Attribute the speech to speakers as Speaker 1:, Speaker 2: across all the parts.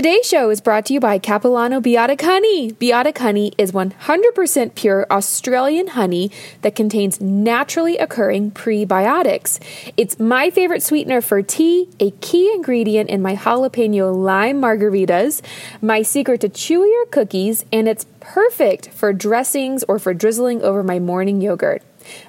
Speaker 1: Today's show is brought to you by Capilano Beeotic Honey. Beeotic Honey is 100% pure Australian honey that contains naturally occurring prebiotics. It's my favorite sweetener for tea, a key ingredient in my jalapeno lime margaritas, my secret to chewier cookies, and it's perfect for dressings or for drizzling over my morning yogurt.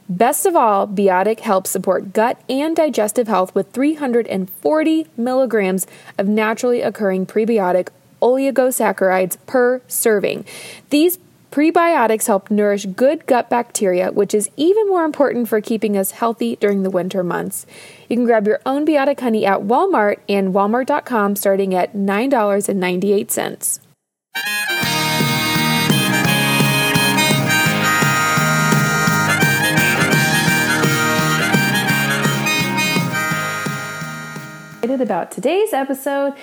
Speaker 1: Best of all, Beeotic helps support gut and digestive health with 340 milligrams of naturally occurring prebiotic oligosaccharides per serving. These Prebiotics help nourish good gut bacteria, which is even more important for keeping us healthy during the winter months. You can grab your own Beeotic honey at Walmart and walmart.com starting at $9.98. about today's episode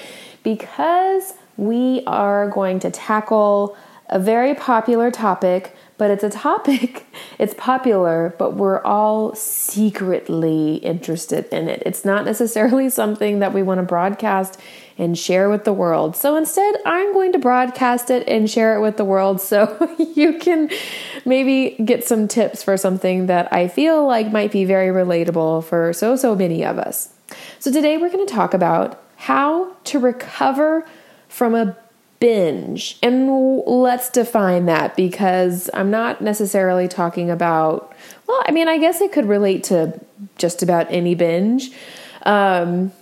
Speaker 1: because we are going to tackle a very popular topic, but it's a topic, it's popular, but we're all secretly interested in it. It's not necessarily something that we want to broadcast and share with the world. So instead, I'm going to broadcast it and share it with the world so you can maybe get some tips for something that I feel like might be very relatable for so, so many of us. So, today we're going to talk about how to recover from a binge. And let's define that because I'm not necessarily talking about, well, I mean, I guess it could relate to just about any binge, um,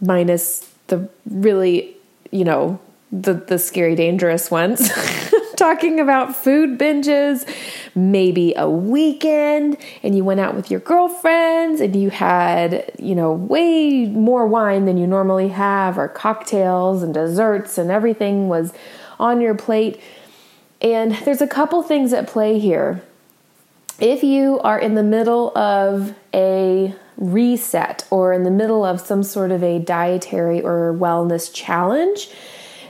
Speaker 1: minus the really, you know, the, the scary, dangerous ones. talking about food binges, maybe a weekend, and you went out with your girlfriends and you had, you know, way more wine than you normally have, or cocktails and desserts, and everything was on your plate. And there's a couple things at play here. If you are in the middle of a reset or in the middle of some sort of a dietary or wellness challenge,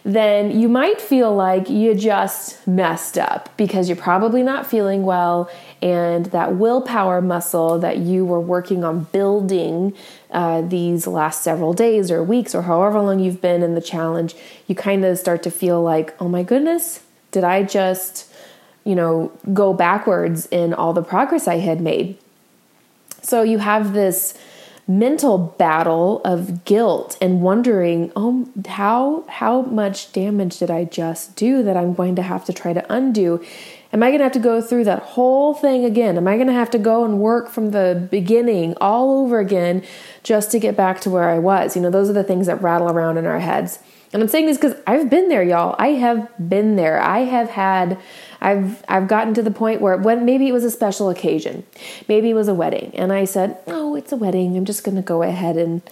Speaker 1: then you might feel like you just messed up because you're probably not feeling well, and that willpower muscle that you were working on building uh, these last several days or weeks or however long you've been in the challenge, you kind of start to feel like, oh my goodness, did I just, you know, go backwards in all the progress I had made? So you have this mental battle of guilt and wondering, oh, how how much damage did I just do that I'm going to have to try to undo? Am I going to have to go through that whole thing again? Am I going to have to go and work from the beginning all over again just to get back to where I was? You know, those are the things that rattle around in our heads. And I'm saying this because I've been there, y'all. I have been there. I have had I've I've gotten to the point where when maybe it was a special occasion, maybe it was a wedding, and I said, "Oh, it's a wedding. I'm just going to go ahead and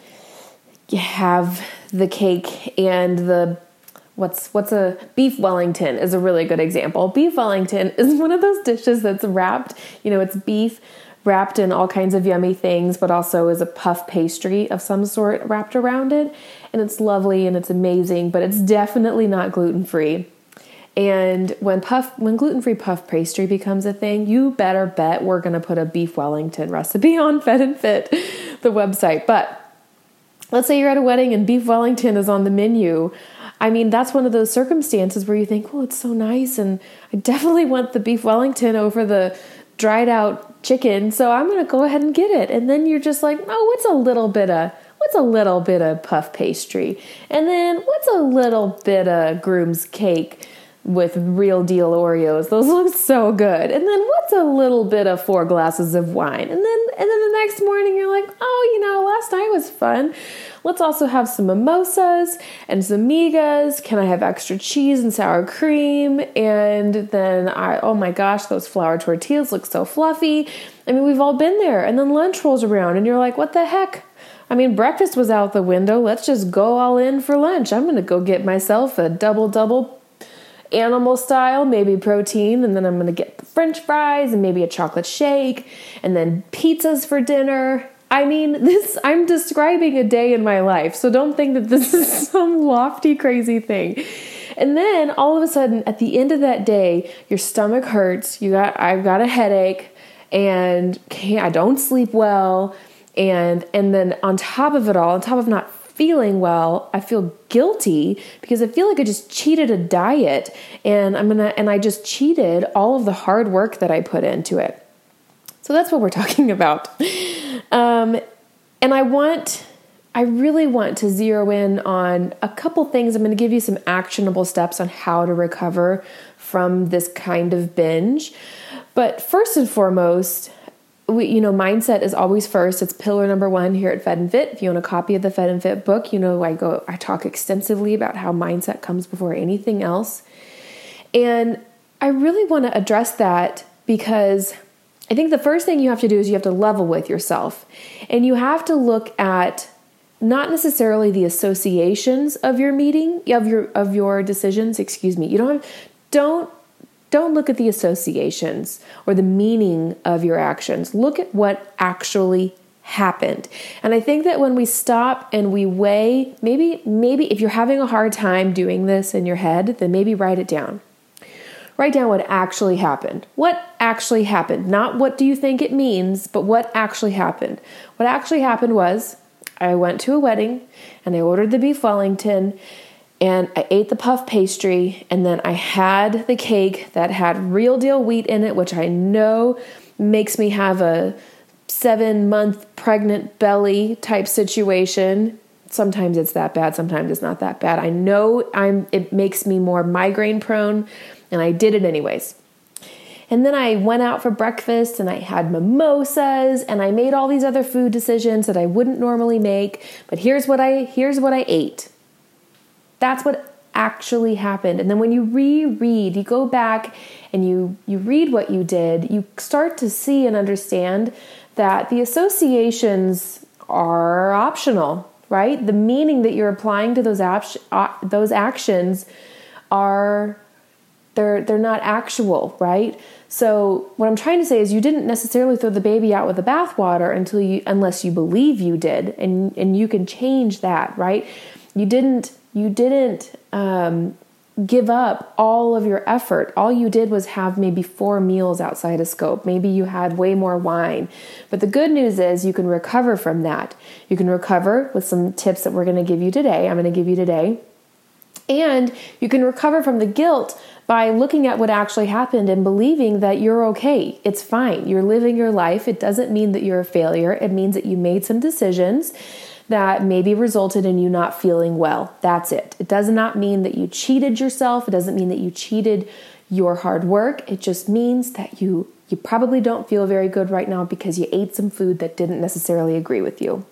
Speaker 1: have the cake and the what's what's a beef wellington is a really good example. Beef wellington is one of those dishes that's wrapped, you know, it's beef wrapped in all kinds of yummy things, but also is a puff pastry of some sort wrapped around it. And it's lovely and it's amazing, but it's definitely not gluten free. And when puff when gluten-free puff pastry becomes a thing, you better bet we're going to put a beef wellington recipe on Fed and Fit the website. But let's say you're at a wedding and beef wellington is on the menu. I mean, that's one of those circumstances where you think, "Well, it's so nice and I definitely want the beef wellington over the dried out chicken, so I'm going to go ahead and get it." And then you're just like, "Oh, what's a little bit of what's a little bit of puff pastry? And then what's a little bit of groom's cake?" With real deal Oreos. Those look so good. And then what's a little bit of four glasses of wine? And then and then the next morning you're like, "Oh, you know, last night was fun. Let's also have some mimosas and some migas. Can I have extra cheese and sour cream?" And then I oh my gosh, those flour tortillas look so fluffy. I mean, we've all been there. And then lunch rolls around and you're like, "What the heck?" I mean, breakfast was out the window. Let's just go all in for lunch. I'm going to go get myself a double double animal style, maybe protein, and then I'm gonna get the french fries and maybe a chocolate shake, and then pizzas for dinner. I mean, this, I'm describing a day in my life, so don't think that this is some lofty, crazy thing. And then all of a sudden, at the end of that day, your stomach hurts, you got, I've got a headache, and I don't sleep well. And, and then on top of it all, on top of not feeling well, I feel guilty because I feel like I just cheated a diet and I'm going to and I just cheated all of the hard work that I put into it. So that's what we're talking about. Um, and I want I really want to zero in on a couple things. I'm going to give you some actionable steps on how to recover from this kind of binge. But first and foremost, we, you know, mindset is always first. It's pillar number one here at Fed and Fit. If you want a copy of the Fed and Fit book, you know I go, I talk extensively about how mindset comes before anything else. And I really want to address that because I think the first thing you have to do is you have to level with yourself. And you have to look at not necessarily the associations of your meeting, of your of your decisions, excuse me. You don't have, don't don't look at the associations or the meaning of your actions. Look at what actually happened. And I think that when we stop and we weigh, maybe maybe if you're having a hard time doing this in your head, then maybe write it down. Write down what actually happened. What actually happened? Not what do you think it means, but what actually happened. What actually happened was I went to a wedding and I ordered the beef Wellington and I ate the puff pastry, and then I had the cake that had real deal wheat in it, which I know makes me have a seven month pregnant belly type situation. Sometimes it's that bad, sometimes it's not that bad. I know I'm it makes me more migraine prone, and I did it anyways. And then I went out for breakfast and I had mimosas and I made all these other food decisions that I wouldn't normally make, but here's what I here's what I ate. That's what actually happened. And then when you reread, you go back and you you read what you did, you start to see and understand that the associations are optional, right? The meaning that you're applying to those uh, those actions are they're they're not actual, right? So what I'm trying to say is you didn't necessarily throw the baby out with the bathwater until you unless you believe you did and and you can change that, right? You didn't you didn't um, give up all of your effort. All you did was have maybe four meals outside of scope. Maybe you had way more wine. But the good news is you can recover from that. You can recover with some tips that we're going to give you today. I'm going to give you today. And you can recover from the guilt by looking at what actually happened and believing that you're okay. It's fine. You're living your life. It doesn't mean that you're a failure. It means that you made some decisions that maybe resulted in you not feeling well. That's it. It does not mean that you cheated yourself. It doesn't mean that you cheated your hard work. It just means that you you probably don't feel very good right now because you ate some food that didn't necessarily agree with you.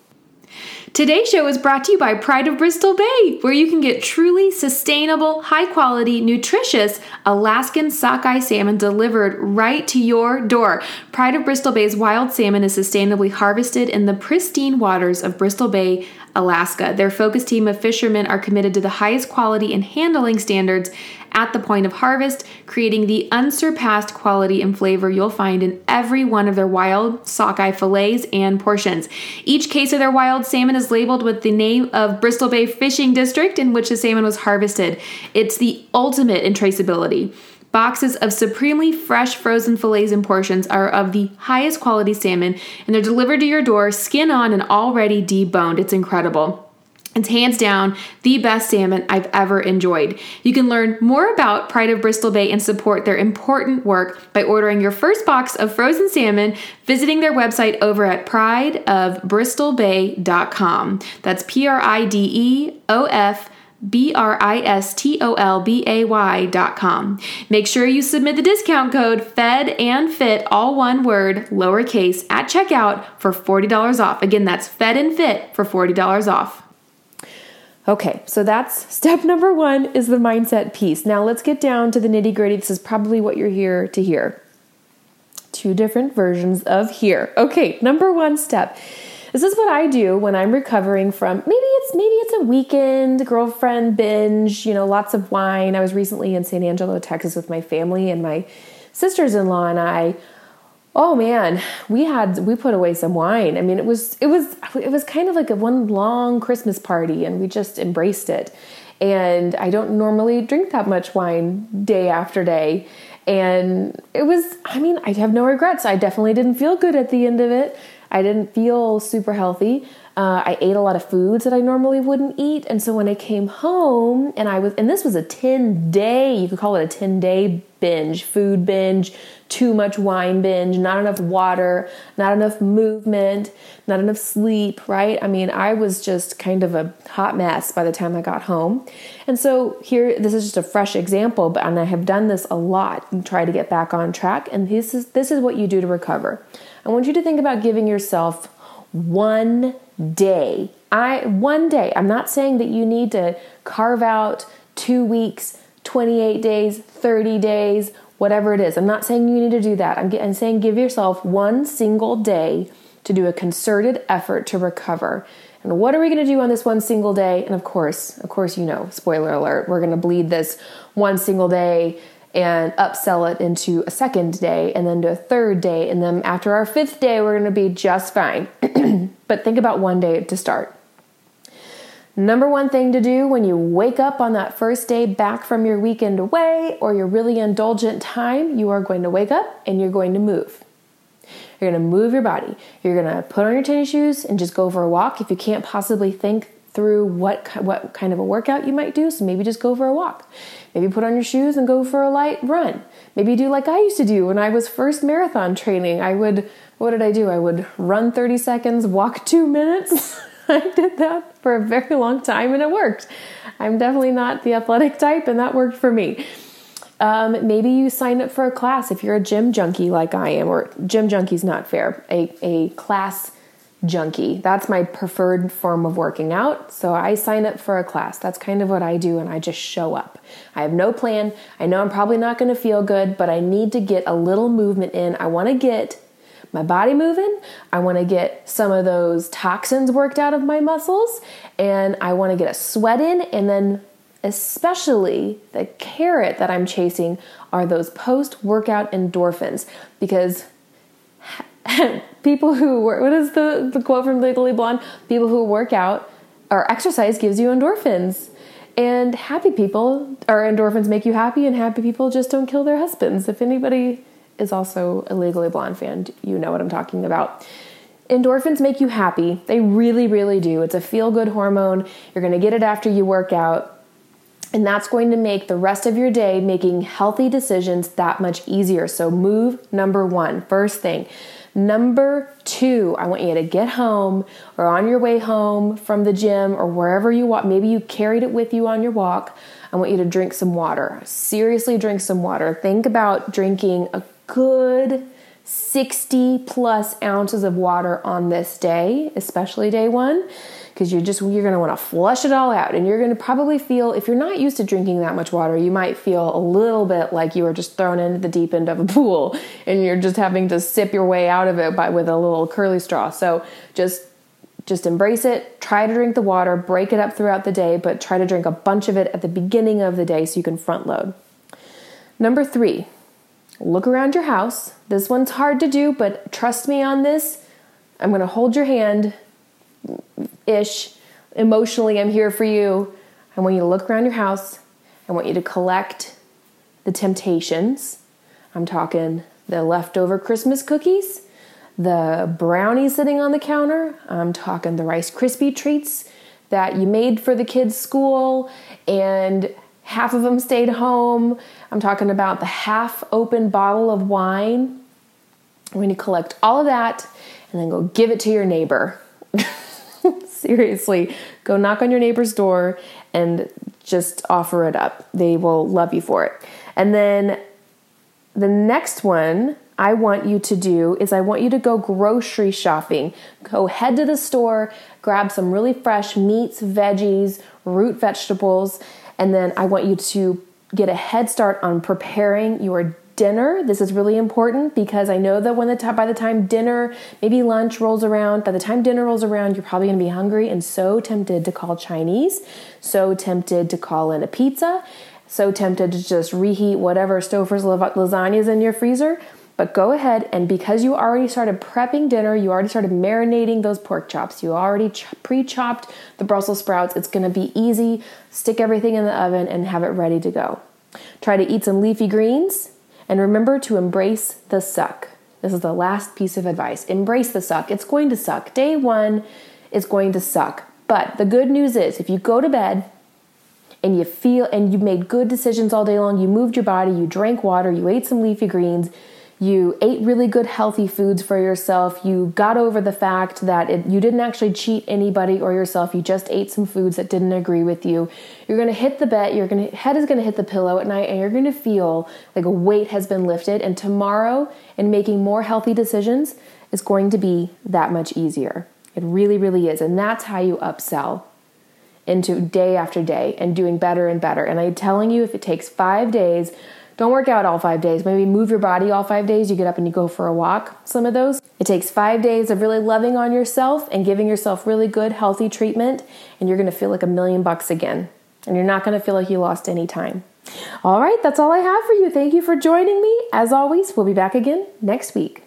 Speaker 2: Today's show is brought to you by Pride of Bristol Bay, where you can get truly sustainable, high quality, nutritious Alaskan sockeye salmon delivered right to your door. Pride of Bristol Bay's wild salmon is sustainably harvested in the pristine waters of Bristol Bay, Alaska. Their focused team of fishermen are committed to the highest quality and handling standards at the point of harvest, creating the unsurpassed quality and flavor you'll find in every one of their wild sockeye fillets and portions. Each case of their wild salmon labeled with the name of Bristol Bay Fishing District in which the salmon was harvested. It's the ultimate in traceability. Boxes of supremely fresh frozen fillets and portions are of the highest quality salmon, and they're delivered to your door, skin on and already deboned. It's incredible. It's hands down the best salmon I've ever enjoyed. You can learn more about Pride of Bristol Bay and support their important work by ordering your first box of frozen salmon, visiting their website over at prideofbristolbay.com. That's P R I D E O F B R I S T O L B A Y dot com. Make sure you submit the discount code FED and FIT, all one word, lowercase, at checkout for $40 off. Again, that's FED and FIT for $40 off.
Speaker 1: Okay, so that's step number one is the mindset piece. Now let's get down to the nitty gritty. This is probably what you're here to hear. Two different versions of here. Okay, number one step this is what I do when I'm recovering from maybe it's maybe it's a weekend girlfriend binge, you know, lots of wine. I was recently in San Angelo, Texas with my family and my sisters-in-law and I oh man. We had we put away some wine. I mean it was it was it was kind of like a one long christmas party and we just embraced it. And i don't normally drink that much wine day after day. And it was i mean i have no regrets. I definitely didn't feel good at the end of it. I didn't feel super healthy. Uh, I ate a lot of foods that I normally wouldn't eat. And so when I came home and I was, and this was a 10 day, you could call it a 10 day binge, food binge, too much wine binge, not enough water, not enough movement, not enough sleep, right? I mean, I was just kind of a hot mess by the time I got home. And so here this is just a fresh example, but and I have done this a lot and try to get back on track and this is this is what you do to recover. I want you to think about giving yourself one day. I one day. I'm not saying that you need to carve out 2 weeks, 28 days, 30 days, whatever it is. I'm not saying you need to do that. I'm, I'm saying give yourself one single day to do a concerted effort to recover. And what are we going to do on this one single day? And of course, of course, you know, spoiler alert, we're going to bleed this one single day and upsell it into a second day and then to a third day. And then after our fifth day, we're going to be just fine. but think about one day to start. Number one thing to do when you wake up on that first day back from your weekend away or your really indulgent time, you are going to wake up and you're going to move. You're going to move your body. You're going to put on your tennis shoes and just go for a walk. If you can't possibly think through what what kind of a workout you might do, so maybe just go for a walk. Maybe put on your shoes and go for a light run. Maybe do like I used to do when I was first marathon training. I would what did I do? I would run 30 seconds, walk 2 minutes. I did that for a very long time and it worked. I'm definitely not the athletic type, and that worked for me. Um, maybe you sign up for a class if you're a gym junkie like I am, or gym junkie's not fair. A, a class junkie. That's my preferred form of working out. So I sign up for a class. That's kind of what I do, and I just show up. I have no plan. I know I'm probably not going to feel good, but I need to get a little movement in. I want to get my body moving. I want to get some of those toxins worked out of my muscles and I want to get a sweat in and then especially the carrot that I'm chasing are those post workout endorphins because people who work, what is the, the quote from Legally Blonde? People who work out or exercise gives you endorphins. And happy people or endorphins make you happy, and happy people just don't kill their husbands. If anybody is also a Legally Blonde fan, you know what I'm talking about. Endorphins make you happy. They really, really do. It's a feel good hormone. You're going to get it after you work out. And that's going to make the rest of your day making healthy decisions that much easier. So, move number one, first thing. Number two, I want you to get home or on your way home from the gym or wherever you walk. Maybe you carried it with you on your walk. I want you to drink some water. Seriously, drink some water. Think about drinking a good 60 plus ounces of water on this day, especially day one, because you're just you're gonna want to flush it all out, and you're gonna probably feel if you're not used to drinking that much water, you might feel a little bit like you were just thrown into the deep end of a pool, and you're just having to sip your way out of it by with a little curly straw. So just just embrace it. Try to drink the water, break it up throughout the day, but try to drink a bunch of it at the beginning of the day so you can front load. Number three, look around your house. This one's hard to do, but trust me on this. I'm going to hold your hand ish. Emotionally, I'm here for you. I want you to look around your house. I want you to collect the temptations. I'm talking the leftover Christmas cookies, the brownies sitting on the counter. I'm talking the Rice Krispie treats that you made for the kids' school and half of them stayed home. I'm talking about the half open bottle of wine. We're going to collect all of that and then go give it to your neighbor. Seriously, go knock on your neighbor's door and just offer it up. They will love you for it. And then the next one I want you to do is I want you to go grocery shopping. Go head to the store, grab some really fresh meats, veggies, root vegetables, and then I want you to get a head start on preparing your dinner. This is really important because I know that when the t- by the time dinner, maybe lunch rolls around, by the time dinner rolls around, you're probably going to be hungry and so tempted to call Chinese, so tempted to call in a pizza, so tempted to just reheat whatever Stouffer's lasagnas in your freezer. But go ahead and because you already started prepping dinner, you already started marinating those pork chops, you already ch- pre chopped the Brussels sprouts, it's gonna be easy. Stick everything in the oven and have it ready to go. Try to eat some leafy greens and remember to embrace the suck. This is the last piece of advice. Embrace the suck. It's going to suck. Day one is going to suck. But the good news is if you go to bed and you feel and you made good decisions all day long, you moved your body, you drank water, you ate some leafy greens, you ate really good healthy foods for yourself, you got over the fact that it, you didn't actually cheat anybody or yourself, you just ate some foods that didn't agree with you. You're going to hit the bed, your head is going to hit the pillow at night and you're going to feel like a weight has been lifted and tomorrow in making more healthy decisions is going to be that much easier. It really really is and that's how you upsell into day after day and doing better and better. And I'm telling you if it takes 5 days don't work out all five days. Maybe move your body all five days. You get up and you go for a walk, some of those. It takes five days of really loving on yourself and giving yourself really good, healthy treatment, and you're gonna feel like a million bucks again. And you're not gonna feel like you lost any time. All right, that's all I have for you. Thank you for joining me. As always, we'll be back again next week.